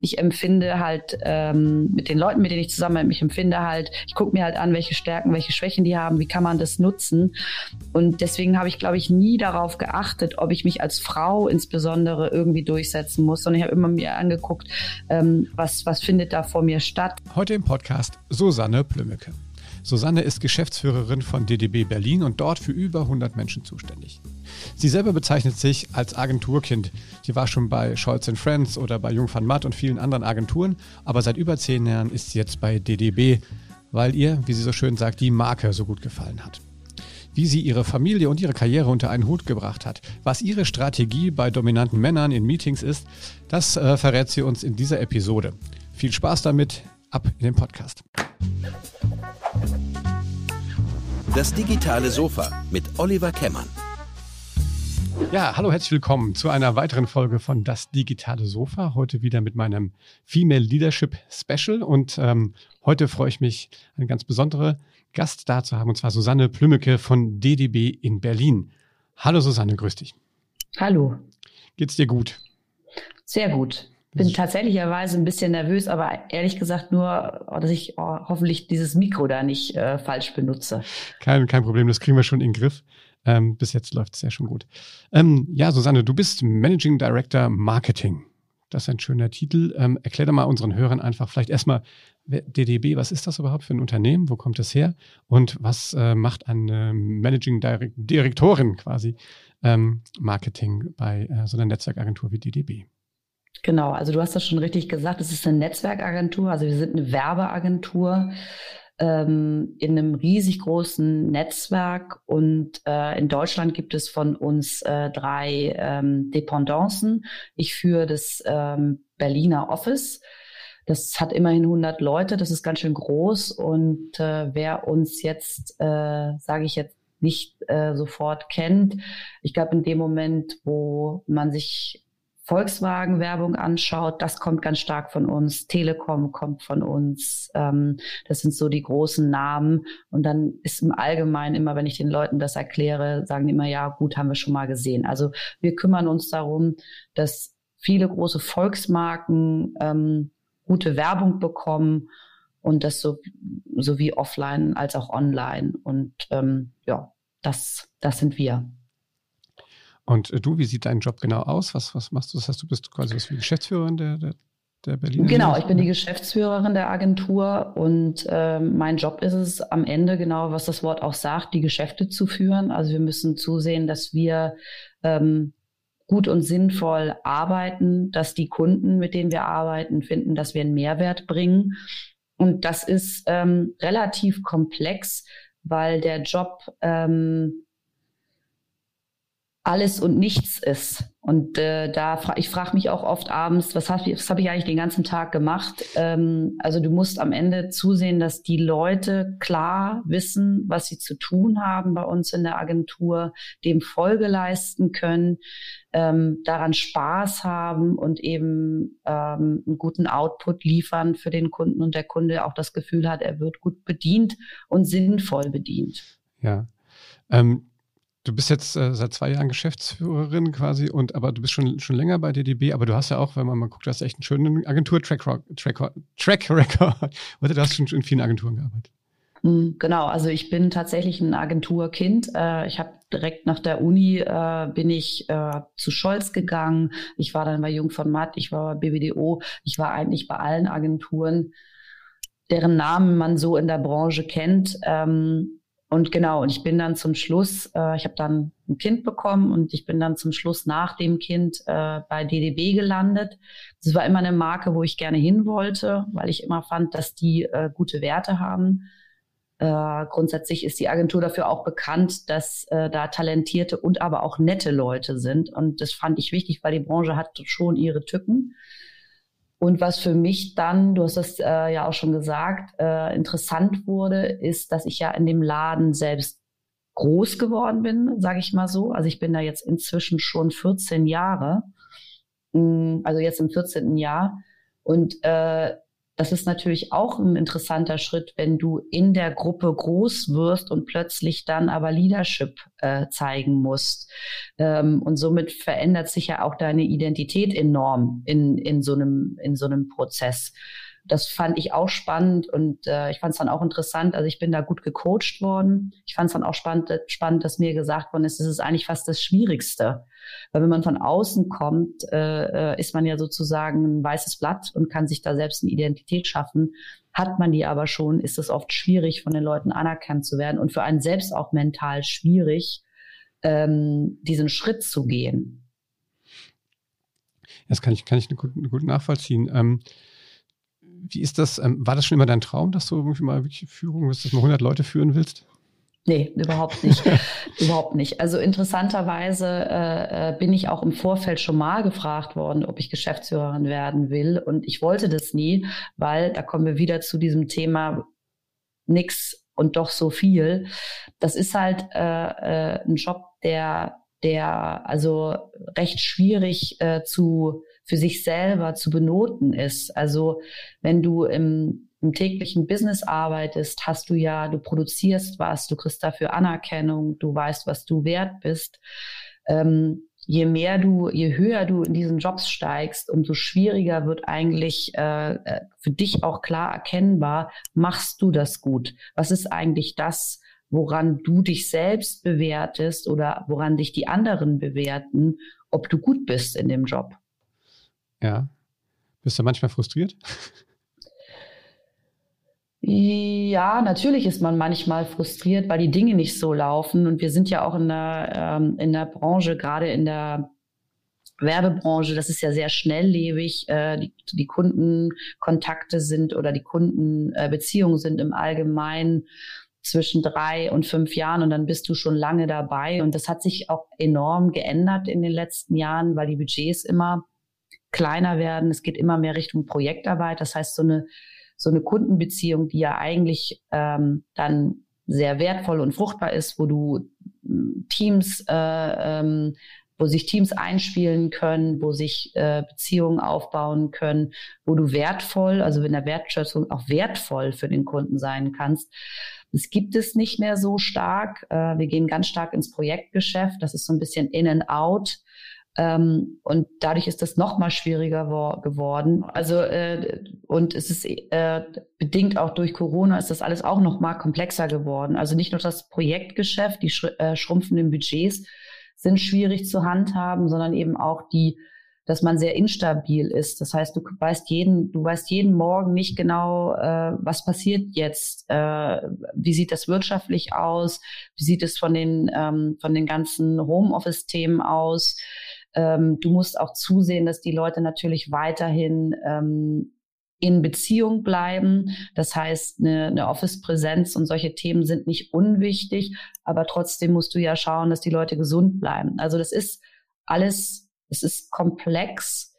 ich empfinde halt ähm, mit den Leuten, mit denen ich zusammen bin, ich empfinde halt, ich gucke mir halt an, welche Stärken, welche Schwächen die haben, wie kann man das nutzen. Und deswegen habe ich, glaube ich, nie darauf geachtet, ob ich mich als Frau insbesondere irgendwie durchsetzen muss, sondern ich habe immer mir angeguckt, ähm, was, was findet da vor mir statt. Heute im Podcast Susanne Plümmeke. Susanne ist Geschäftsführerin von DDB Berlin und dort für über 100 Menschen zuständig. Sie selber bezeichnet sich als Agenturkind. Sie war schon bei Scholz Friends oder bei Jung van Matt und vielen anderen Agenturen, aber seit über zehn Jahren ist sie jetzt bei DDB, weil ihr, wie sie so schön sagt, die Marke so gut gefallen hat. Wie sie ihre Familie und ihre Karriere unter einen Hut gebracht hat, was ihre Strategie bei dominanten Männern in Meetings ist, das äh, verrät sie uns in dieser Episode. Viel Spaß damit, ab in den Podcast. Das digitale Sofa mit Oliver Kemmern. Ja, hallo, herzlich willkommen zu einer weiteren Folge von Das digitale Sofa. Heute wieder mit meinem Female Leadership Special. Und ähm, heute freue ich mich, einen ganz besonderen Gast da zu haben, und zwar Susanne Plümmeke von DDB in Berlin. Hallo Susanne, grüß dich. Hallo. Geht's dir gut? Sehr gut bin tatsächlicherweise ein bisschen nervös, aber ehrlich gesagt nur, dass ich oh, hoffentlich dieses Mikro da nicht äh, falsch benutze. Kein, kein Problem, das kriegen wir schon in den Griff. Ähm, bis jetzt läuft es ja schon gut. Ähm, ja, Susanne, du bist Managing Director Marketing. Das ist ein schöner Titel. Ähm, erklär doch mal unseren Hörern einfach vielleicht erstmal DDB, was ist das überhaupt für ein Unternehmen? Wo kommt das her? Und was äh, macht eine Managing Direkt Direktorin quasi ähm, Marketing bei äh, so einer Netzwerkagentur wie DDB? Genau, also du hast das schon richtig gesagt, es ist eine Netzwerkagentur, also wir sind eine Werbeagentur ähm, in einem riesig großen Netzwerk und äh, in Deutschland gibt es von uns äh, drei ähm, Dependancen. Ich führe das ähm, Berliner Office. Das hat immerhin 100 Leute, das ist ganz schön groß und äh, wer uns jetzt, äh, sage ich jetzt, nicht äh, sofort kennt. Ich glaube, in dem Moment, wo man sich Volkswagen-Werbung anschaut, das kommt ganz stark von uns. Telekom kommt von uns. Ähm, das sind so die großen Namen. Und dann ist im Allgemeinen immer, wenn ich den Leuten das erkläre, sagen die immer, ja, gut, haben wir schon mal gesehen. Also wir kümmern uns darum, dass viele große Volksmarken ähm, gute Werbung bekommen und das so, so wie offline als auch online. Und ähm, ja, das, das sind wir. Und äh, du, wie sieht dein Job genau aus? Was, was machst du? Das heißt, du bist quasi was wie Geschäftsführerin der, der, der Berliner? Genau, ich bin die Geschäftsführerin der Agentur und äh, mein Job ist es am Ende genau, was das Wort auch sagt, die Geschäfte zu führen. Also wir müssen zusehen, dass wir ähm, gut und sinnvoll arbeiten, dass die Kunden, mit denen wir arbeiten, finden, dass wir einen Mehrwert bringen. Und das ist ähm, relativ komplex, weil der Job ähm, alles und nichts ist. Und äh, da fra ich frage mich auch oft abends, was habe ich, hab ich eigentlich den ganzen Tag gemacht? Ähm, also du musst am Ende zusehen, dass die Leute klar wissen, was sie zu tun haben bei uns in der Agentur, dem Folge leisten können, ähm, daran Spaß haben und eben ähm, einen guten Output liefern für den Kunden und der Kunde auch das Gefühl hat, er wird gut bedient und sinnvoll bedient. Ja. Ähm, Du bist jetzt äh, seit zwei Jahren Geschäftsführerin quasi und aber du bist schon, schon länger bei DDB, aber du hast ja auch, wenn man mal guckt, du hast echt einen schönen Agentur-Track Track, Track Record. Oder du hast schon in vielen Agenturen gearbeitet. Hm, genau, also ich bin tatsächlich ein Agenturkind. Äh, ich habe direkt nach der Uni äh, bin ich äh, zu Scholz gegangen. Ich war dann bei Jung von Matt, ich war bei BBDO, ich war eigentlich bei allen Agenturen, deren Namen man so in der Branche kennt. Ähm, und genau, und ich bin dann zum Schluss, äh, ich habe dann ein Kind bekommen und ich bin dann zum Schluss nach dem Kind äh, bei DDB gelandet. Das war immer eine Marke, wo ich gerne hin wollte, weil ich immer fand, dass die äh, gute Werte haben. Äh, grundsätzlich ist die Agentur dafür auch bekannt, dass äh, da talentierte und aber auch nette Leute sind. Und das fand ich wichtig, weil die Branche hat schon ihre Tücken. Und was für mich dann, du hast das äh, ja auch schon gesagt, äh, interessant wurde, ist, dass ich ja in dem Laden selbst groß geworden bin, sage ich mal so. Also ich bin da jetzt inzwischen schon 14 Jahre, mm, also jetzt im 14. Jahr. Und äh, das ist natürlich auch ein interessanter Schritt, wenn du in der Gruppe groß wirst und plötzlich dann aber Leadership äh, zeigen musst. Ähm, und somit verändert sich ja auch deine Identität enorm in, in, so, einem, in so einem Prozess das fand ich auch spannend und äh, ich fand es dann auch interessant. Also ich bin da gut gecoacht worden. Ich fand es dann auch spannend, spannend, dass mir gesagt worden ist, das ist eigentlich fast das Schwierigste. Weil wenn man von außen kommt, äh, äh, ist man ja sozusagen ein weißes Blatt und kann sich da selbst eine Identität schaffen. Hat man die aber schon, ist es oft schwierig, von den Leuten anerkannt zu werden und für einen selbst auch mental schwierig, ähm, diesen Schritt zu gehen. Das kann ich, kann ich gut, gut nachvollziehen. Ähm, wie ist das? Ähm, war das schon immer dein Traum, dass du irgendwie mal wirklich Führung, dass du mal 100 Leute führen willst? Nee, überhaupt nicht. überhaupt nicht. Also interessanterweise äh, äh, bin ich auch im Vorfeld schon mal gefragt worden, ob ich Geschäftsführerin werden will. Und ich wollte das nie, weil da kommen wir wieder zu diesem Thema nix und doch so viel. Das ist halt äh, äh, ein Job, der, der also recht schwierig äh, zu für sich selber zu benoten ist. Also wenn du im, im täglichen Business arbeitest, hast du ja, du produzierst was, du kriegst dafür Anerkennung, du weißt, was du wert bist. Ähm, je mehr du, je höher du in diesen Jobs steigst, umso schwieriger wird eigentlich äh, äh für dich auch klar erkennbar, machst du das gut? Was ist eigentlich das, woran du dich selbst bewertest oder woran dich die anderen bewerten, ob du gut bist in dem Job? Ja. Bist du manchmal frustriert? Ja, natürlich ist man manchmal frustriert, weil die Dinge nicht so laufen. Und wir sind ja auch in der, ähm, in der Branche, gerade in der Werbebranche, das ist ja sehr schnelllebig. Äh, die, die Kundenkontakte sind oder die Kundenbeziehungen äh, sind im Allgemeinen zwischen drei und fünf Jahren und dann bist du schon lange dabei. Und das hat sich auch enorm geändert in den letzten Jahren, weil die Budgets immer kleiner werden. Es geht immer mehr Richtung Projektarbeit. Das heißt, so eine, so eine Kundenbeziehung, die ja eigentlich ähm, dann sehr wertvoll und fruchtbar ist, wo du hm, Teams, äh, ähm, wo sich Teams einspielen können, wo sich äh, Beziehungen aufbauen können, wo du wertvoll, also in der Wertschätzung auch wertvoll für den Kunden sein kannst. Das gibt es nicht mehr so stark. Äh, wir gehen ganz stark ins Projektgeschäft. Das ist so ein bisschen in and out. Ähm, und dadurch ist das noch mal schwieriger geworden. Also äh, und es ist äh, bedingt auch durch Corona ist das alles auch noch mal komplexer geworden. Also nicht nur das Projektgeschäft, die sch äh, schrumpfenden Budgets sind schwierig zu handhaben, sondern eben auch die dass man sehr instabil ist. Das heißt, du weißt jeden, du weißt jeden Morgen nicht genau, äh, was passiert jetzt, äh, wie sieht das wirtschaftlich aus, wie sieht es von den ähm, von den ganzen Homeoffice-Themen aus. Ähm, du musst auch zusehen, dass die Leute natürlich weiterhin ähm, in Beziehung bleiben. Das heißt, eine, eine Office-Präsenz und solche Themen sind nicht unwichtig, aber trotzdem musst du ja schauen, dass die Leute gesund bleiben. Also das ist alles, es ist komplex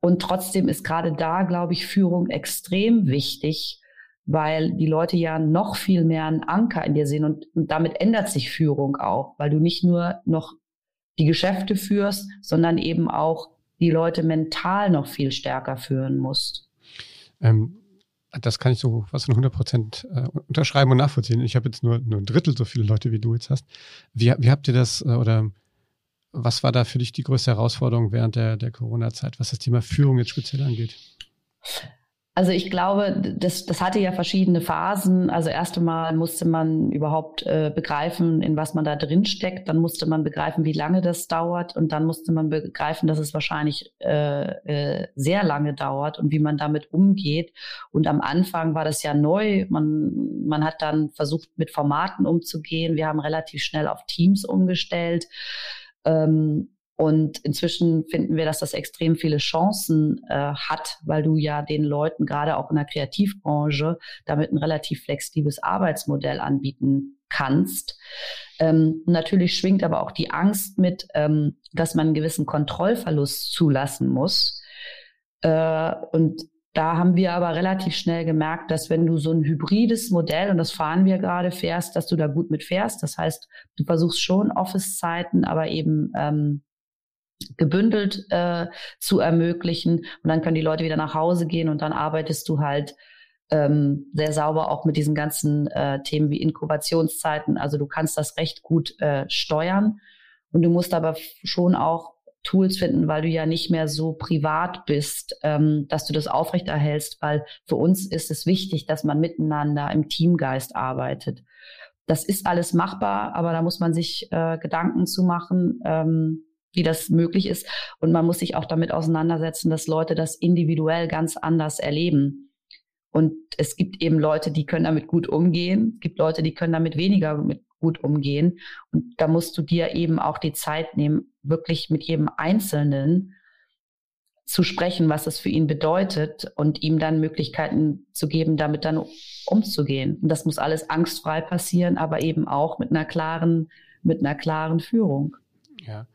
und trotzdem ist gerade da, glaube ich, Führung extrem wichtig, weil die Leute ja noch viel mehr einen Anker in dir sehen und, und damit ändert sich Führung auch, weil du nicht nur noch die Geschäfte führst, sondern eben auch die Leute mental noch viel stärker führen musst. Ähm, das kann ich so was von 100 Prozent äh, unterschreiben und nachvollziehen. Ich habe jetzt nur, nur ein Drittel so viele Leute, wie du jetzt hast. Wie, wie habt ihr das äh, oder was war da für dich die größte Herausforderung während der, der Corona-Zeit, was das Thema Führung jetzt speziell angeht? Also ich glaube, das, das hatte ja verschiedene Phasen. Also erst einmal musste man überhaupt äh, begreifen, in was man da drin steckt. Dann musste man begreifen, wie lange das dauert. Und dann musste man begreifen, dass es wahrscheinlich äh, äh, sehr lange dauert und wie man damit umgeht. Und am Anfang war das ja neu. Man, man hat dann versucht, mit Formaten umzugehen. Wir haben relativ schnell auf Teams umgestellt. Ähm, und inzwischen finden wir, dass das extrem viele Chancen äh, hat, weil du ja den Leuten gerade auch in der Kreativbranche damit ein relativ flexibles Arbeitsmodell anbieten kannst. Ähm, natürlich schwingt aber auch die Angst mit, ähm, dass man einen gewissen Kontrollverlust zulassen muss. Äh, und da haben wir aber relativ schnell gemerkt, dass wenn du so ein hybrides Modell, und das fahren wir gerade, fährst, dass du da gut mit fährst. Das heißt, du versuchst schon Office-Zeiten, aber eben ähm, gebündelt äh, zu ermöglichen. Und dann können die Leute wieder nach Hause gehen und dann arbeitest du halt ähm, sehr sauber auch mit diesen ganzen äh, Themen wie Inkubationszeiten. Also du kannst das recht gut äh, steuern und du musst aber schon auch Tools finden, weil du ja nicht mehr so privat bist, ähm, dass du das aufrechterhältst, weil für uns ist es wichtig, dass man miteinander im Teamgeist arbeitet. Das ist alles machbar, aber da muss man sich äh, Gedanken zu machen, ähm, wie das möglich ist. Und man muss sich auch damit auseinandersetzen, dass Leute das individuell ganz anders erleben. Und es gibt eben Leute, die können damit gut umgehen. Es gibt Leute, die können damit weniger mit gut umgehen. Und da musst du dir eben auch die Zeit nehmen, wirklich mit jedem Einzelnen zu sprechen, was es für ihn bedeutet und ihm dann Möglichkeiten zu geben, damit dann umzugehen. Und das muss alles angstfrei passieren, aber eben auch mit einer klaren, mit einer klaren Führung. Ja.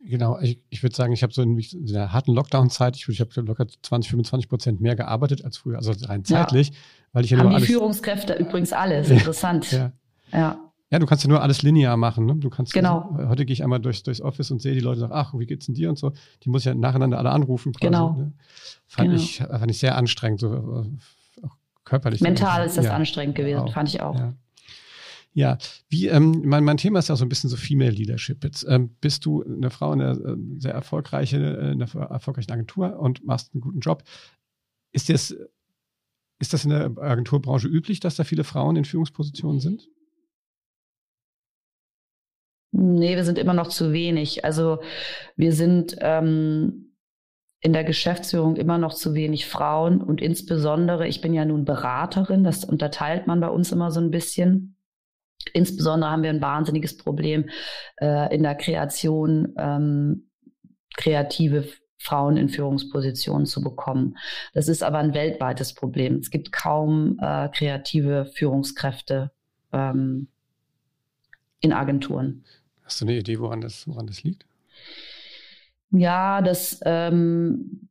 Genau, ich, ich würde sagen, ich habe so in, in der harten Lockdown-Zeit, ich, ich habe locker 20, 25 Prozent mehr gearbeitet als früher, also rein zeitlich, ja. weil ich ja Haben nur die alles, Führungskräfte übrigens alles, interessant. Ja. ja. Ja, du kannst ja nur alles linear machen. Ne? Du kannst genau. Also, heute gehe ich einmal durchs, durchs Office und sehe die Leute sagen, ach, wie geht's denn dir und so. Die muss ich ja nacheinander alle anrufen. Quasi, genau. Ne? Fand, genau. Ich, fand ich sehr anstrengend, so äh, auch körperlich. Mental ist das ja. anstrengend gewesen, auch. fand ich auch. Ja. Ja, wie, ähm, mein, mein Thema ist ja so ein bisschen so Female Leadership. Jetzt ähm, bist du eine Frau in einer äh, sehr erfolgreiche, äh, in einer erfolgreichen Agentur und machst einen guten Job. Ist das, ist das in der Agenturbranche üblich, dass da viele Frauen in Führungspositionen sind? Nee, wir sind immer noch zu wenig. Also wir sind ähm, in der Geschäftsführung immer noch zu wenig Frauen und insbesondere, ich bin ja nun Beraterin, das unterteilt man bei uns immer so ein bisschen. Insbesondere haben wir ein wahnsinniges Problem äh, in der Kreation, ähm, kreative Frauen in Führungspositionen zu bekommen. Das ist aber ein weltweites Problem. Es gibt kaum äh, kreative Führungskräfte ähm, in Agenturen. Hast du eine Idee, woran das, woran das liegt? Ja, das, ähm,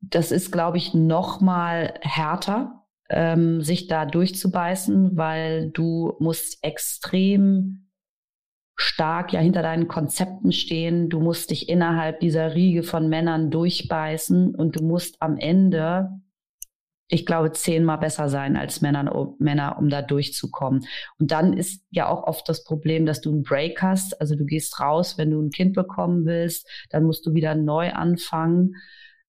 das ist, glaube ich, noch mal härter, ähm, sich da durchzubeißen, weil du musst extrem stark ja hinter deinen Konzepten stehen. Du musst dich innerhalb dieser Riege von Männern durchbeißen und du musst am Ende ich glaube, zehnmal besser sein als Männer, um, Männer, um da durchzukommen. Und dann ist ja auch oft das Problem, dass du einen Break hast. Also du gehst raus, wenn du ein Kind bekommen willst, dann musst du wieder neu anfangen.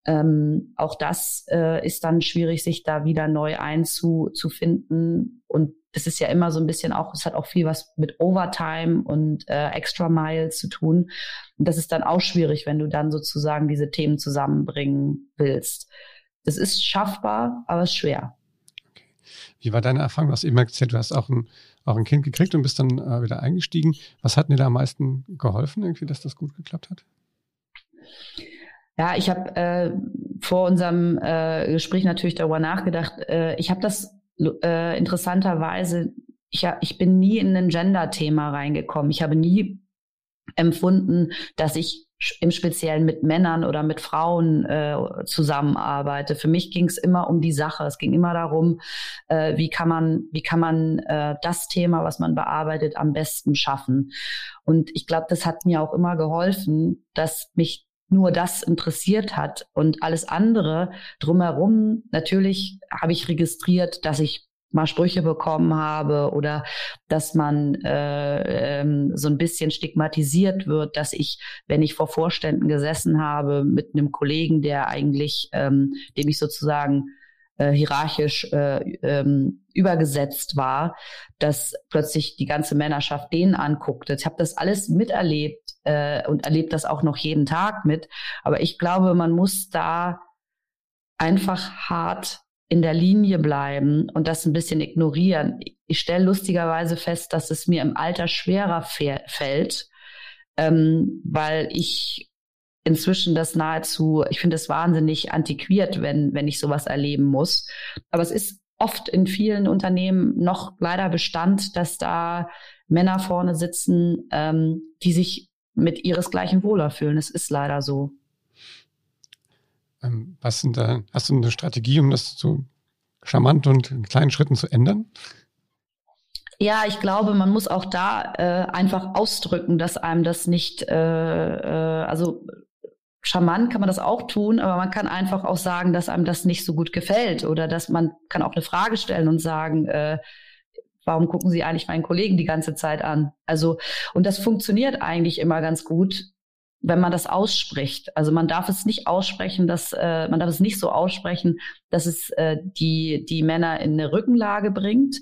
Ähm, auch das äh, ist dann schwierig, sich da wieder neu einzufinden. Und es ist ja immer so ein bisschen auch, es hat auch viel was mit Overtime und äh, Extra Mile zu tun. Und das ist dann auch schwierig, wenn du dann sozusagen diese Themen zusammenbringen willst. Das ist schaffbar, aber ist schwer. Wie war deine Erfahrung? Du hast eben erzählt, du hast auch ein, auch ein Kind gekriegt und bist dann äh, wieder eingestiegen. Was hat dir da am meisten geholfen, irgendwie, dass das gut geklappt hat? Ja, ich habe äh, vor unserem äh, Gespräch natürlich darüber nachgedacht. Äh, ich habe das äh, interessanterweise, ich, ich bin nie in ein Gender-Thema reingekommen. Ich habe nie empfunden, dass ich im Speziellen mit Männern oder mit Frauen äh, zusammenarbeite. Für mich ging es immer um die Sache. Es ging immer darum, äh, wie kann man, wie kann man äh, das Thema, was man bearbeitet, am besten schaffen. Und ich glaube, das hat mir auch immer geholfen, dass mich nur das interessiert hat und alles andere drumherum. Natürlich habe ich registriert, dass ich mal Sprüche bekommen habe oder dass man äh, ähm, so ein bisschen stigmatisiert wird, dass ich, wenn ich vor Vorständen gesessen habe mit einem Kollegen, der eigentlich, ähm, dem ich sozusagen äh, hierarchisch äh, ähm, übergesetzt war, dass plötzlich die ganze Männerschaft den anguckte. Ich habe das alles miterlebt äh, und erlebt das auch noch jeden Tag mit. Aber ich glaube, man muss da einfach hart in der Linie bleiben und das ein bisschen ignorieren. Ich stelle lustigerweise fest, dass es mir im Alter schwerer fällt, ähm, weil ich inzwischen das nahezu, ich finde es wahnsinnig antiquiert, wenn, wenn ich sowas erleben muss. Aber es ist oft in vielen Unternehmen noch leider Bestand, dass da Männer vorne sitzen, ähm, die sich mit ihresgleichen wohler fühlen. Es ist leider so. Ähm, was sind da, hast du eine Strategie, um das so charmant und in kleinen Schritten zu ändern? Ja, ich glaube, man muss auch da äh, einfach ausdrücken, dass einem das nicht, äh, äh, also charmant kann man das auch tun, aber man kann einfach auch sagen, dass einem das nicht so gut gefällt oder dass man kann auch eine Frage stellen und sagen, äh, warum gucken Sie eigentlich meinen Kollegen die ganze Zeit an? Also, und das funktioniert eigentlich immer ganz gut, wenn man das ausspricht. Also man darf es nicht aussprechen, dass äh, man darf es nicht so aussprechen, dass es äh, die die Männer in eine Rückenlage bringt,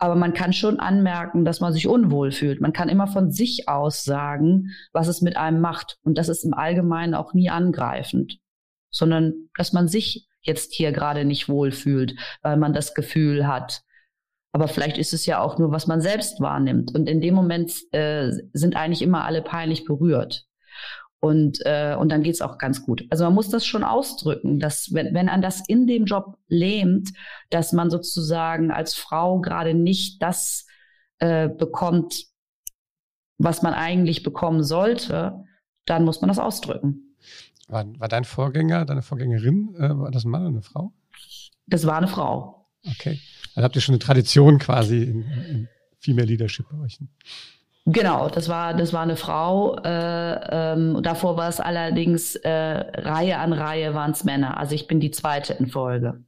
aber man kann schon anmerken, dass man sich unwohl fühlt. Man kann immer von sich aus sagen, was es mit einem macht. Und das ist im Allgemeinen auch nie angreifend, sondern dass man sich jetzt hier gerade nicht wohl fühlt, weil man das Gefühl hat. Aber vielleicht ist es ja auch nur, was man selbst wahrnimmt. Und in dem Moment äh, sind eigentlich immer alle peinlich berührt. Und, äh, und dann geht's auch ganz gut. Also man muss das schon ausdrücken, dass wenn, wenn an das in dem Job lähmt, dass man sozusagen als Frau gerade nicht das äh, bekommt, was man eigentlich bekommen sollte, dann muss man das ausdrücken. War, war dein Vorgänger, deine Vorgängerin, äh, war das ein Mann oder eine Frau? Das war eine Frau. Okay. Dann habt ihr schon eine Tradition quasi in, in Female Leadership bei euch. Genau, das war, das war eine Frau. Äh, ähm, davor war es allerdings äh, Reihe an Reihe waren es Männer. Also ich bin die zweite in Folge.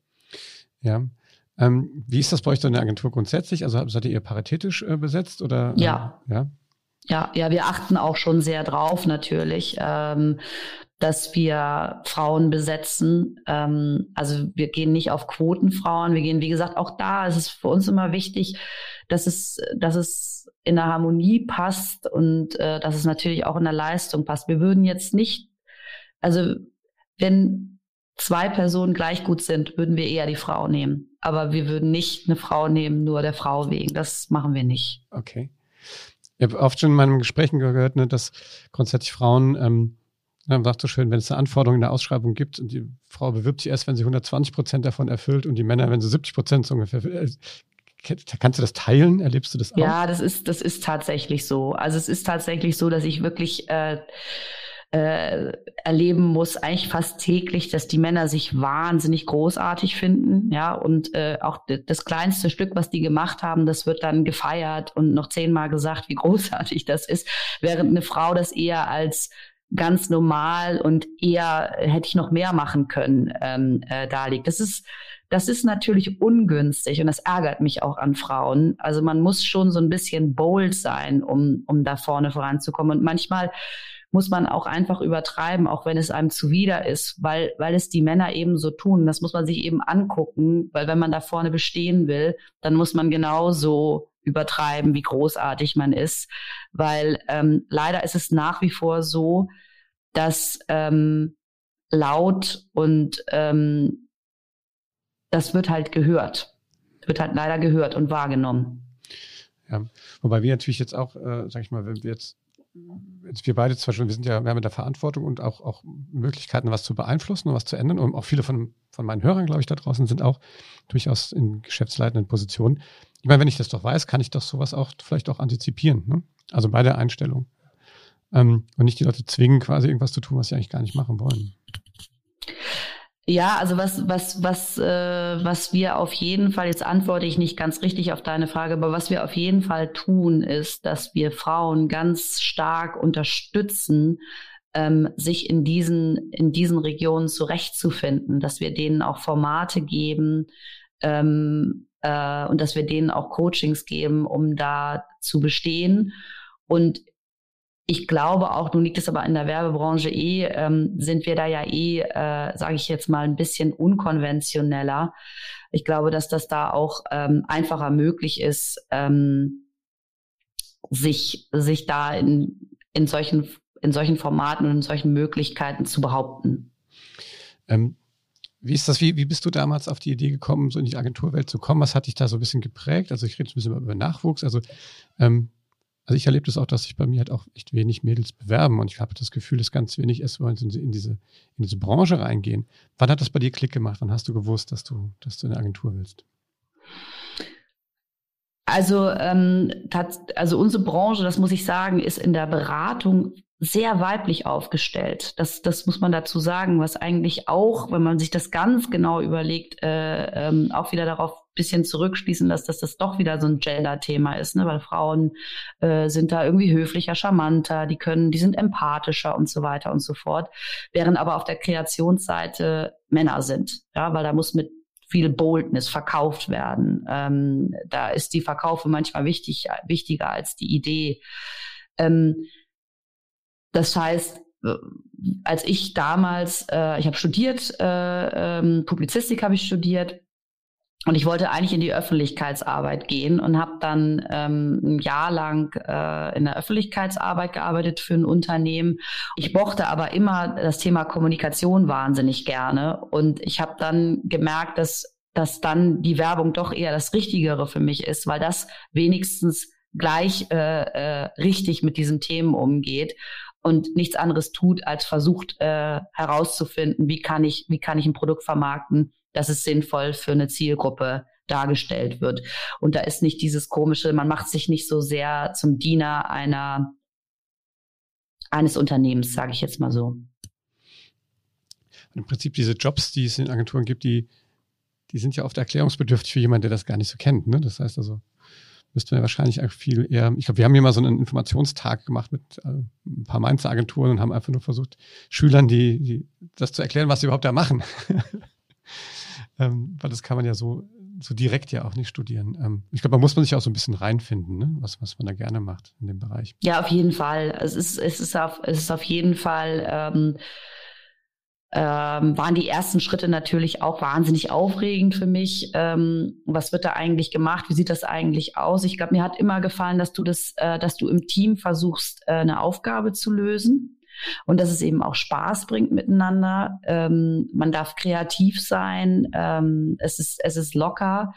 Ja. Ähm, wie ist das bei euch so in der Agentur grundsätzlich? Also seid ihr paritätisch äh, besetzt oder? Ja. Äh, ja. Ja, ja, wir achten auch schon sehr drauf natürlich, ähm, dass wir Frauen besetzen. Ähm, also wir gehen nicht auf Quotenfrauen. Wir gehen, wie gesagt, auch da ist es für uns immer wichtig, dass es, dass es in der Harmonie passt und äh, dass es natürlich auch in der Leistung passt. Wir würden jetzt nicht, also wenn zwei Personen gleich gut sind, würden wir eher die Frau nehmen. Aber wir würden nicht eine Frau nehmen, nur der Frau wegen. Das machen wir nicht. Okay. Ich habe oft schon in meinen Gesprächen gehört, ne, dass grundsätzlich Frauen, ähm, man sagt so schön, wenn es eine Anforderung in der Ausschreibung gibt und die Frau bewirbt sich erst, wenn sie 120 Prozent davon erfüllt und die Männer, wenn sie 70 Prozent so ungefähr. Kannst du das teilen? Erlebst du das auch? Ja, das ist, das ist tatsächlich so. Also es ist tatsächlich so, dass ich wirklich äh, äh, erleben muss, eigentlich fast täglich, dass die Männer sich wahnsinnig großartig finden, ja, und äh, auch das kleinste Stück, was die gemacht haben, das wird dann gefeiert und noch zehnmal gesagt, wie großartig das ist, während eine Frau das eher als ganz normal und eher hätte ich noch mehr machen können ähm, äh, da liegt. Das ist das ist natürlich ungünstig und das ärgert mich auch an Frauen. Also man muss schon so ein bisschen bold sein, um, um da vorne voranzukommen. Und manchmal muss man auch einfach übertreiben, auch wenn es einem zuwider ist, weil, weil es die Männer eben so tun. Das muss man sich eben angucken, weil wenn man da vorne bestehen will, dann muss man genauso übertreiben, wie großartig man ist, weil ähm, leider ist es nach wie vor so, dass ähm, laut und ähm, das wird halt gehört, wird halt leider gehört und wahrgenommen. Ja, wobei wir natürlich jetzt auch, äh, sag ich mal, wenn wir jetzt jetzt wir beide zwar schon, wir sind ja, wir haben ja da Verantwortung und auch, auch Möglichkeiten, was zu beeinflussen und was zu ändern. Und auch viele von, von meinen Hörern, glaube ich, da draußen sind auch durchaus in geschäftsleitenden Positionen. Ich meine, wenn ich das doch weiß, kann ich doch sowas auch vielleicht auch antizipieren. Ne? Also bei der Einstellung. Ähm, und nicht die Leute zwingen, quasi irgendwas zu tun, was sie eigentlich gar nicht machen wollen. Ja, also was, was, was, äh, was wir auf jeden Fall, jetzt antworte ich nicht ganz richtig auf deine Frage, aber was wir auf jeden Fall tun, ist, dass wir Frauen ganz stark unterstützen, ähm, sich in diesen, in diesen Regionen zurechtzufinden, dass wir denen auch Formate geben ähm, äh, und dass wir denen auch Coachings geben, um da zu bestehen. Und ich glaube auch, nun liegt es aber in der Werbebranche eh, ähm, sind wir da ja eh, äh, sage ich jetzt mal, ein bisschen unkonventioneller. Ich glaube, dass das da auch ähm, einfacher möglich ist, ähm, sich, sich da in, in, solchen, in solchen Formaten und in solchen Möglichkeiten zu behaupten. Ähm, wie ist das, wie, wie bist du damals auf die Idee gekommen, so in die Agenturwelt zu kommen? Was hat dich da so ein bisschen geprägt? Also ich rede ein bisschen über Nachwuchs. Also ähm, also ich erlebe das auch, dass sich bei mir halt auch echt wenig Mädels bewerben und ich habe das Gefühl, dass ganz wenig erst wollen in diese, in diese Branche reingehen. Wann hat das bei dir Klick gemacht? Wann hast du gewusst, dass du, dass du eine Agentur willst? Also, ähm, also unsere Branche, das muss ich sagen, ist in der Beratung sehr weiblich aufgestellt. Das, das muss man dazu sagen, was eigentlich auch, wenn man sich das ganz genau überlegt, äh, ähm, auch wieder darauf bisschen zurückschließen lässt, dass das doch wieder so ein Gender-Thema ist, ne? weil Frauen äh, sind da irgendwie höflicher, charmanter, die können, die sind empathischer und so weiter und so fort, während aber auf der Kreationsseite Männer sind, ja, weil da muss mit viel Boldness verkauft werden. Ähm, da ist die Verkaufe manchmal wichtig, wichtiger als die Idee. Ähm, das heißt, äh, als ich damals, äh, ich habe studiert, äh, ähm, Publizistik habe ich studiert und ich wollte eigentlich in die Öffentlichkeitsarbeit gehen und habe dann ähm, ein Jahr lang äh, in der Öffentlichkeitsarbeit gearbeitet für ein Unternehmen. Ich mochte aber immer das Thema Kommunikation wahnsinnig gerne und ich habe dann gemerkt, dass dass dann die Werbung doch eher das Richtigere für mich ist, weil das wenigstens gleich äh, äh, richtig mit diesen Themen umgeht und nichts anderes tut, als versucht äh, herauszufinden, wie kann ich, wie kann ich ein Produkt vermarkten, dass es sinnvoll für eine Zielgruppe dargestellt wird. Und da ist nicht dieses komische, man macht sich nicht so sehr zum Diener einer eines Unternehmens, sage ich jetzt mal so. Im Prinzip diese Jobs, die es in Agenturen gibt, die, die sind ja oft erklärungsbedürftig für jemanden, der das gar nicht so kennt. Ne? Das heißt also, müssten wir wahrscheinlich viel eher, ich glaube, wir haben hier mal so einen Informationstag gemacht mit äh, ein paar Mainzer Agenturen und haben einfach nur versucht, Schülern die, die das zu erklären, was sie überhaupt da machen. ähm, weil das kann man ja so, so direkt ja auch nicht studieren. Ähm, ich glaube, da muss man sich auch so ein bisschen reinfinden, ne? was, was man da gerne macht in dem Bereich. Ja, auf jeden Fall. Es ist, es ist, auf, es ist auf jeden Fall ähm, ähm, waren die ersten Schritte natürlich auch wahnsinnig aufregend für mich. Ähm, was wird da eigentlich gemacht? Wie sieht das eigentlich aus? Ich glaube, mir hat immer gefallen, dass du das, äh, dass du im Team versuchst, äh, eine Aufgabe zu lösen und dass es eben auch Spaß bringt miteinander. Ähm, man darf kreativ sein. Ähm, es ist, es ist locker.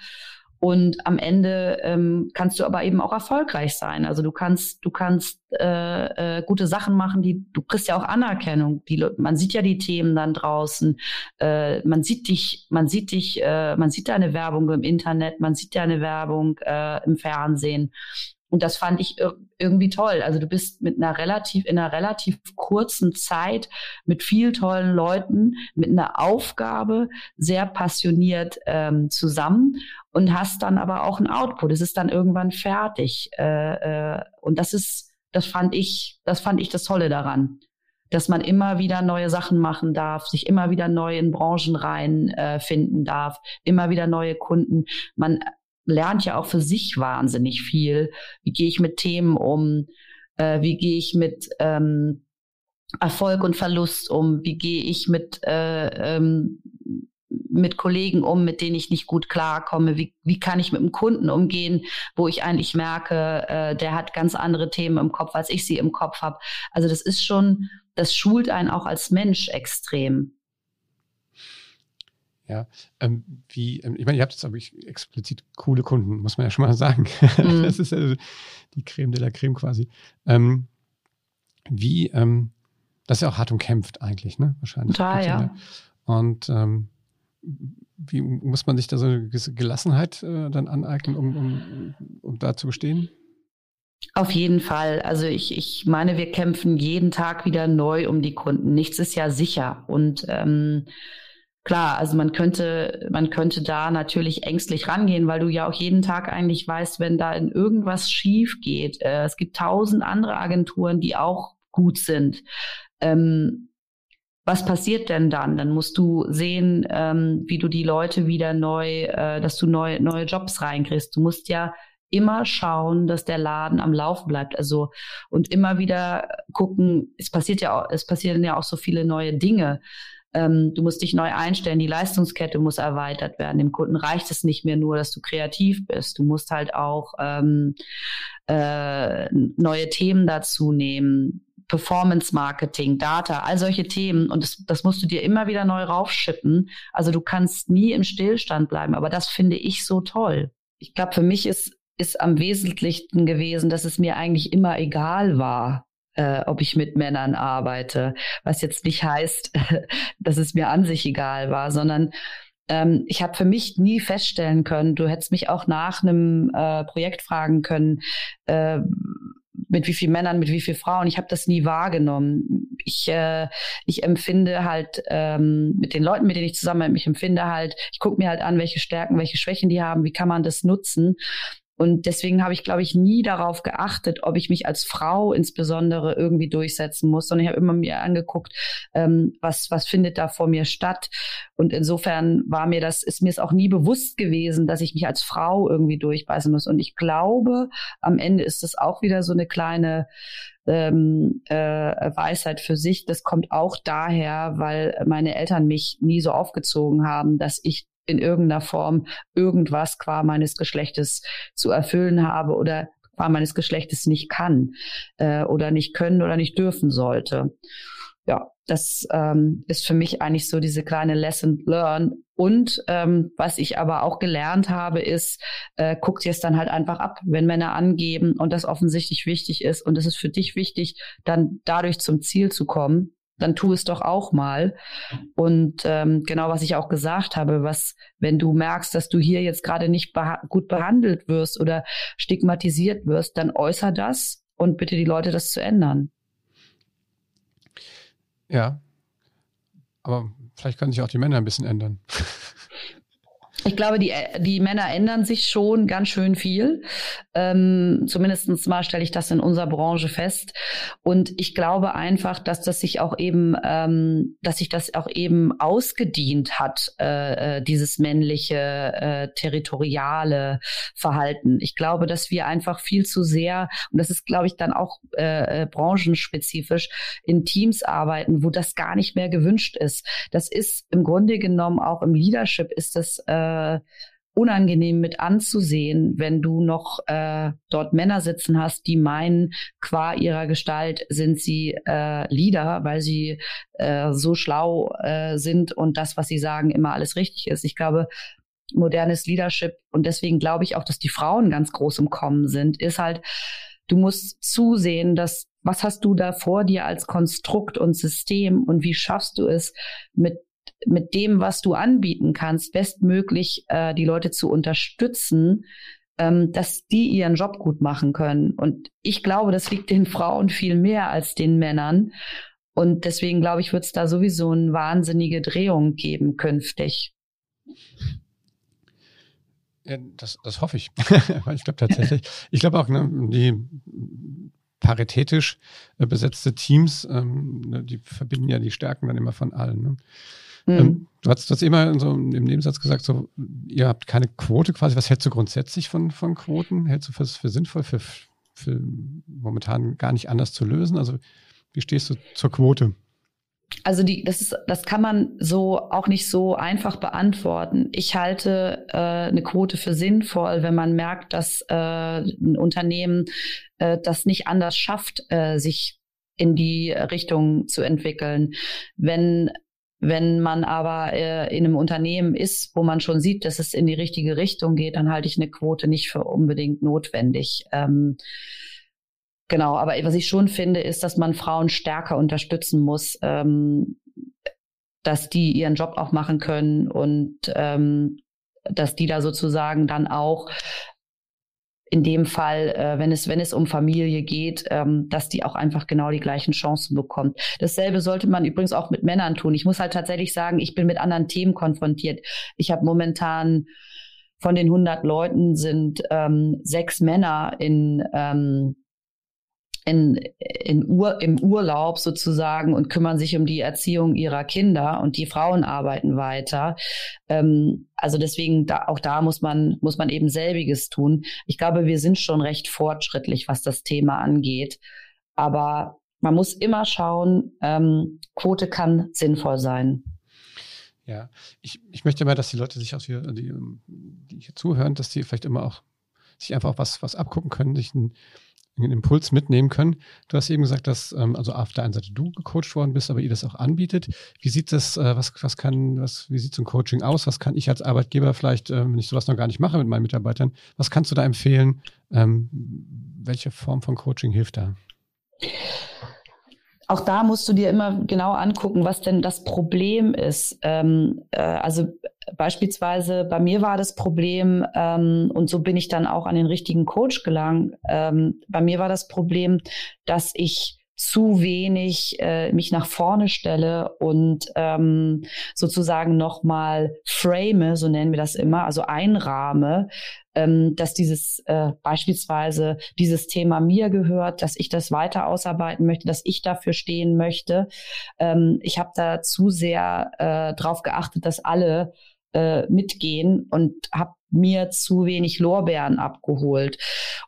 Und am Ende ähm, kannst du aber eben auch erfolgreich sein. Also du kannst, du kannst äh, äh, gute Sachen machen, die du kriegst ja auch Anerkennung. Die, man sieht ja die Themen dann draußen. Äh, man sieht dich, man sieht dich, äh, man sieht deine Werbung im Internet, man sieht deine Werbung äh, im Fernsehen. Und das fand ich irgendwie toll. Also du bist mit einer relativ, in einer relativ kurzen Zeit mit viel tollen Leuten, mit einer Aufgabe sehr passioniert ähm, zusammen und hast dann aber auch ein Output. Es ist dann irgendwann fertig. Äh, äh, und das ist, das fand ich, das fand ich das Tolle daran dass man immer wieder neue Sachen machen darf, sich immer wieder neu in Branchen rein äh, darf, immer wieder neue Kunden. Man lernt ja auch für sich wahnsinnig viel. Wie gehe ich mit Themen um? Äh, wie gehe ich mit ähm, Erfolg und Verlust um? Wie gehe ich mit äh, ähm, mit Kollegen um, mit denen ich nicht gut klarkomme? Wie, wie kann ich mit einem Kunden umgehen, wo ich eigentlich merke, äh, der hat ganz andere Themen im Kopf, als ich sie im Kopf habe? Also das ist schon, das schult einen auch als Mensch extrem. Ja, ähm, wie, ähm, ich meine, ihr habt jetzt aber ich, explizit coole Kunden, muss man ja schon mal sagen. Mhm. Das ist also die Creme de la Creme quasi. Ähm, wie, ähm, das ist ja auch hart umkämpft eigentlich, ne? Wahrscheinlich. Total, ja. Und ähm, wie muss man sich da so eine gewisse Gelassenheit äh, dann aneignen, um, um, um da zu bestehen? Auf jeden Fall. Also ich, ich meine, wir kämpfen jeden Tag wieder neu um die Kunden. Nichts ist ja sicher. Und ähm, Klar, also man könnte, man könnte da natürlich ängstlich rangehen, weil du ja auch jeden Tag eigentlich weißt, wenn da in irgendwas schief geht. Äh, es gibt tausend andere Agenturen, die auch gut sind. Ähm, was passiert denn dann? Dann musst du sehen, ähm, wie du die Leute wieder neu, äh, dass du neue, neue Jobs reinkriegst. Du musst ja immer schauen, dass der Laden am Laufen bleibt. Also und immer wieder gucken, es passiert ja auch, es passieren ja auch so viele neue Dinge. Ähm, du musst dich neu einstellen, die Leistungskette muss erweitert werden. Dem Kunden reicht es nicht mehr nur, dass du kreativ bist. Du musst halt auch ähm, äh, neue Themen dazu nehmen. Performance Marketing, Data, all solche Themen. Und das, das musst du dir immer wieder neu raufschippen. Also du kannst nie im Stillstand bleiben. Aber das finde ich so toll. Ich glaube, für mich ist, ist am wesentlichsten gewesen, dass es mir eigentlich immer egal war, äh, ob ich mit Männern arbeite. Was jetzt nicht heißt, dass es mir an sich egal war, sondern ähm, ich habe für mich nie feststellen können, du hättest mich auch nach einem äh, Projekt fragen können, äh, mit wie vielen Männern, mit wie vielen Frauen. Ich habe das nie wahrgenommen. Ich, äh, ich empfinde halt ähm, mit den Leuten, mit denen ich zusammen bin, ich empfinde halt, ich gucke mir halt an, welche Stärken, welche Schwächen die haben, wie kann man das nutzen. Und deswegen habe ich, glaube ich, nie darauf geachtet, ob ich mich als Frau insbesondere irgendwie durchsetzen muss, sondern ich habe immer mir angeguckt, ähm, was, was findet da vor mir statt. Und insofern war mir das, ist mir es auch nie bewusst gewesen, dass ich mich als Frau irgendwie durchbeißen muss. Und ich glaube, am Ende ist das auch wieder so eine kleine ähm, äh, Weisheit für sich. Das kommt auch daher, weil meine Eltern mich nie so aufgezogen haben, dass ich in irgendeiner Form irgendwas qua meines Geschlechtes zu erfüllen habe oder qua meines Geschlechtes nicht kann äh, oder nicht können oder nicht dürfen sollte. Ja, das ähm, ist für mich eigentlich so diese kleine Lesson learn. Und ähm, was ich aber auch gelernt habe, ist, äh, guck dir es dann halt einfach ab, wenn Männer angeben und das offensichtlich wichtig ist und es ist für dich wichtig, dann dadurch zum Ziel zu kommen, dann tu es doch auch mal. Und ähm, genau, was ich auch gesagt habe, was, wenn du merkst, dass du hier jetzt gerade nicht beha gut behandelt wirst oder stigmatisiert wirst, dann äußer das und bitte die Leute, das zu ändern. Ja, aber vielleicht können sich auch die Männer ein bisschen ändern. Ich glaube, die, die Männer ändern sich schon ganz schön viel. Ähm, zumindest mal stelle ich das in unserer Branche fest. Und ich glaube einfach, dass das sich auch eben, ähm, dass sich das auch eben ausgedient hat, äh, äh, dieses männliche, äh, territoriale Verhalten. Ich glaube, dass wir einfach viel zu sehr, und das ist, glaube ich, dann auch äh, äh, branchenspezifisch, in Teams arbeiten, wo das gar nicht mehr gewünscht ist. Das ist im Grunde genommen auch im Leadership ist das äh, äh, unangenehm mit anzusehen, wenn du noch äh, dort Männer sitzen hast, die meinen, qua ihrer Gestalt sind sie äh, Leader, weil sie äh, so schlau äh, sind und das, was sie sagen, immer alles richtig ist. Ich glaube, modernes Leadership und deswegen glaube ich auch, dass die Frauen ganz groß im Kommen sind, ist halt, du musst zusehen, dass was hast du da vor dir als Konstrukt und System und wie schaffst du es mit mit dem, was du anbieten kannst, bestmöglich äh, die Leute zu unterstützen, ähm, dass die ihren Job gut machen können. Und ich glaube, das liegt den Frauen viel mehr als den Männern. Und deswegen glaube ich, wird es da sowieso eine wahnsinnige Drehung geben künftig. Ja, das, das hoffe ich. ich glaube tatsächlich, ich glaube auch, ne, die paritätisch äh, besetzte Teams, ähm, ne, die verbinden ja die Stärken dann immer von allen. Ne? Mhm. Ähm, du hast das immer so im Nebensatz gesagt, so, ihr habt keine Quote quasi. Was hältst du grundsätzlich von, von Quoten? Hältst du für, für sinnvoll, für, für momentan gar nicht anders zu lösen? Also, wie stehst du zur Quote? Also die, das ist, das kann man so auch nicht so einfach beantworten. Ich halte äh, eine Quote für sinnvoll, wenn man merkt, dass äh, ein Unternehmen äh, das nicht anders schafft, äh, sich in die Richtung zu entwickeln. Wenn wenn man aber äh, in einem Unternehmen ist, wo man schon sieht, dass es in die richtige Richtung geht, dann halte ich eine Quote nicht für unbedingt notwendig. Ähm, genau, aber was ich schon finde, ist, dass man Frauen stärker unterstützen muss, ähm, dass die ihren Job auch machen können und ähm, dass die da sozusagen dann auch in dem Fall, äh, wenn es wenn es um Familie geht, ähm, dass die auch einfach genau die gleichen Chancen bekommt. Dasselbe sollte man übrigens auch mit Männern tun. Ich muss halt tatsächlich sagen, ich bin mit anderen Themen konfrontiert. Ich habe momentan von den 100 Leuten sind ähm, sechs Männer in ähm, in, in Ur, im Urlaub sozusagen und kümmern sich um die Erziehung ihrer Kinder und die Frauen arbeiten weiter. Ähm, also deswegen da, auch da muss man muss man eben selbiges tun. Ich glaube, wir sind schon recht fortschrittlich, was das Thema angeht, aber man muss immer schauen, ähm, Quote kann sinnvoll sein. Ja, ich, ich möchte mal, dass die Leute sich aus hier, die, die hier zuhören, dass die vielleicht immer auch sich einfach was, was abgucken können, sich ein einen Impuls mitnehmen können. Du hast eben gesagt, dass ähm, also auf der einen Seite du gecoacht worden bist, aber ihr das auch anbietet. Wie sieht das, äh, was, was kann, was, wie sieht so ein Coaching aus? Was kann ich als Arbeitgeber vielleicht, äh, wenn ich sowas noch gar nicht mache mit meinen Mitarbeitern, was kannst du da empfehlen? Ähm, welche Form von Coaching hilft da? Auch da musst du dir immer genau angucken, was denn das Problem ist. Ähm, äh, also beispielsweise bei mir war das Problem, ähm, und so bin ich dann auch an den richtigen Coach gelangt. Ähm, bei mir war das Problem, dass ich zu wenig äh, mich nach vorne stelle und ähm, sozusagen nochmal frame, so nennen wir das immer, also einrahme, ähm, dass dieses äh, beispielsweise dieses Thema mir gehört, dass ich das weiter ausarbeiten möchte, dass ich dafür stehen möchte. Ähm, ich habe da zu sehr äh, darauf geachtet, dass alle äh, mitgehen und habe mir zu wenig Lorbeeren abgeholt.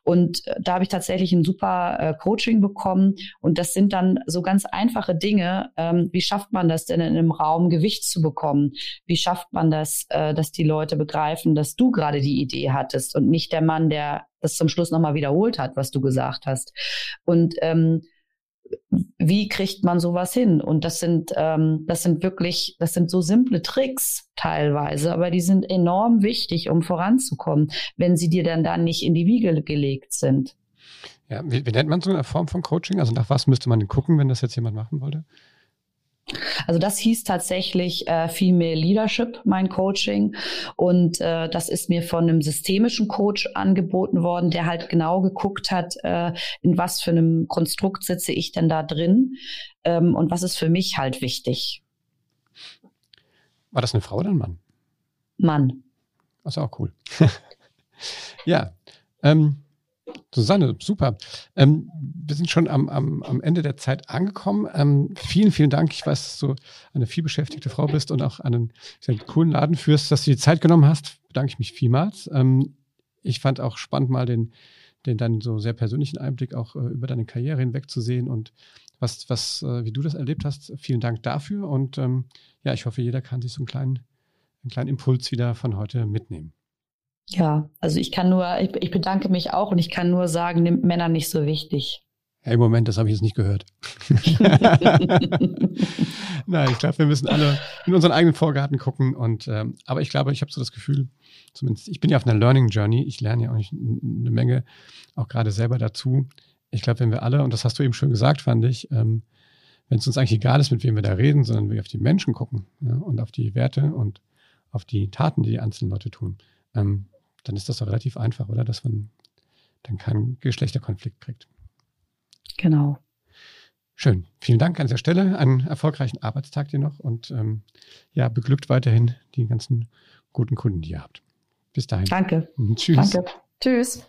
Und äh, da habe ich tatsächlich ein super äh, Coaching bekommen. Und das sind dann so ganz einfache Dinge. Ähm, wie schafft man das denn in einem Raum Gewicht zu bekommen? Wie schafft man das, äh, dass die Leute begreifen, dass du gerade die Idee hattest und nicht der Mann, der das zum Schluss nochmal wiederholt hat, was du gesagt hast? Und ähm, wie kriegt man sowas hin? Und das sind, ähm, das sind wirklich, das sind so simple Tricks teilweise, aber die sind enorm wichtig, um voranzukommen, wenn sie dir dann dann nicht in die Wiege gelegt sind. Ja, wie, wie nennt man so eine Form von Coaching? Also nach was müsste man denn gucken, wenn das jetzt jemand machen wollte? Also das hieß tatsächlich äh, Female Leadership, mein Coaching. Und äh, das ist mir von einem systemischen Coach angeboten worden, der halt genau geguckt hat, äh, in was für einem Konstrukt sitze ich denn da drin ähm, und was ist für mich halt wichtig. War das eine Frau oder ein Mann? Mann. Das ist auch cool. ja. Ähm, Susanne, super. Ähm, wir sind schon am, am, am Ende der Zeit angekommen. Ähm, vielen, vielen Dank. Ich weiß, dass du eine vielbeschäftigte Frau bist und auch einen sehr coolen Laden führst, dass du die Zeit genommen hast. Bedanke ich mich vielmals. Ähm, ich fand auch spannend, mal den, den dann so sehr persönlichen Einblick auch äh, über deine Karriere hinweg zu sehen und was, was, äh, wie du das erlebt hast. Vielen Dank dafür. Und ähm, ja, ich hoffe, jeder kann sich so einen kleinen, einen kleinen Impuls wieder von heute mitnehmen. Ja, also ich kann nur, ich, ich bedanke mich auch und ich kann nur sagen, nimmt Männer nicht so wichtig. Hey, Moment, das habe ich jetzt nicht gehört. Nein, ich glaube, wir müssen alle in unseren eigenen Vorgarten gucken. Und ähm, aber ich glaube, ich habe so das Gefühl, zumindest, ich bin ja auf einer Learning Journey. Ich lerne ja auch eine Menge, auch gerade selber dazu. Ich glaube, wenn wir alle, und das hast du eben schon gesagt, fand ich, ähm, wenn es uns eigentlich egal ist, mit wem wir da reden, sondern wir auf die Menschen gucken ja, und auf die Werte und auf die Taten, die die einzelnen Leute tun, ähm, dann ist das doch relativ einfach, oder? Dass man dann keinen Geschlechterkonflikt kriegt. Genau. Schön. Vielen Dank an dieser Stelle. Einen erfolgreichen Arbeitstag dir noch und ähm, ja, beglückt weiterhin die ganzen guten Kunden, die ihr habt. Bis dahin. Danke. Tschüss. Danke. Tschüss.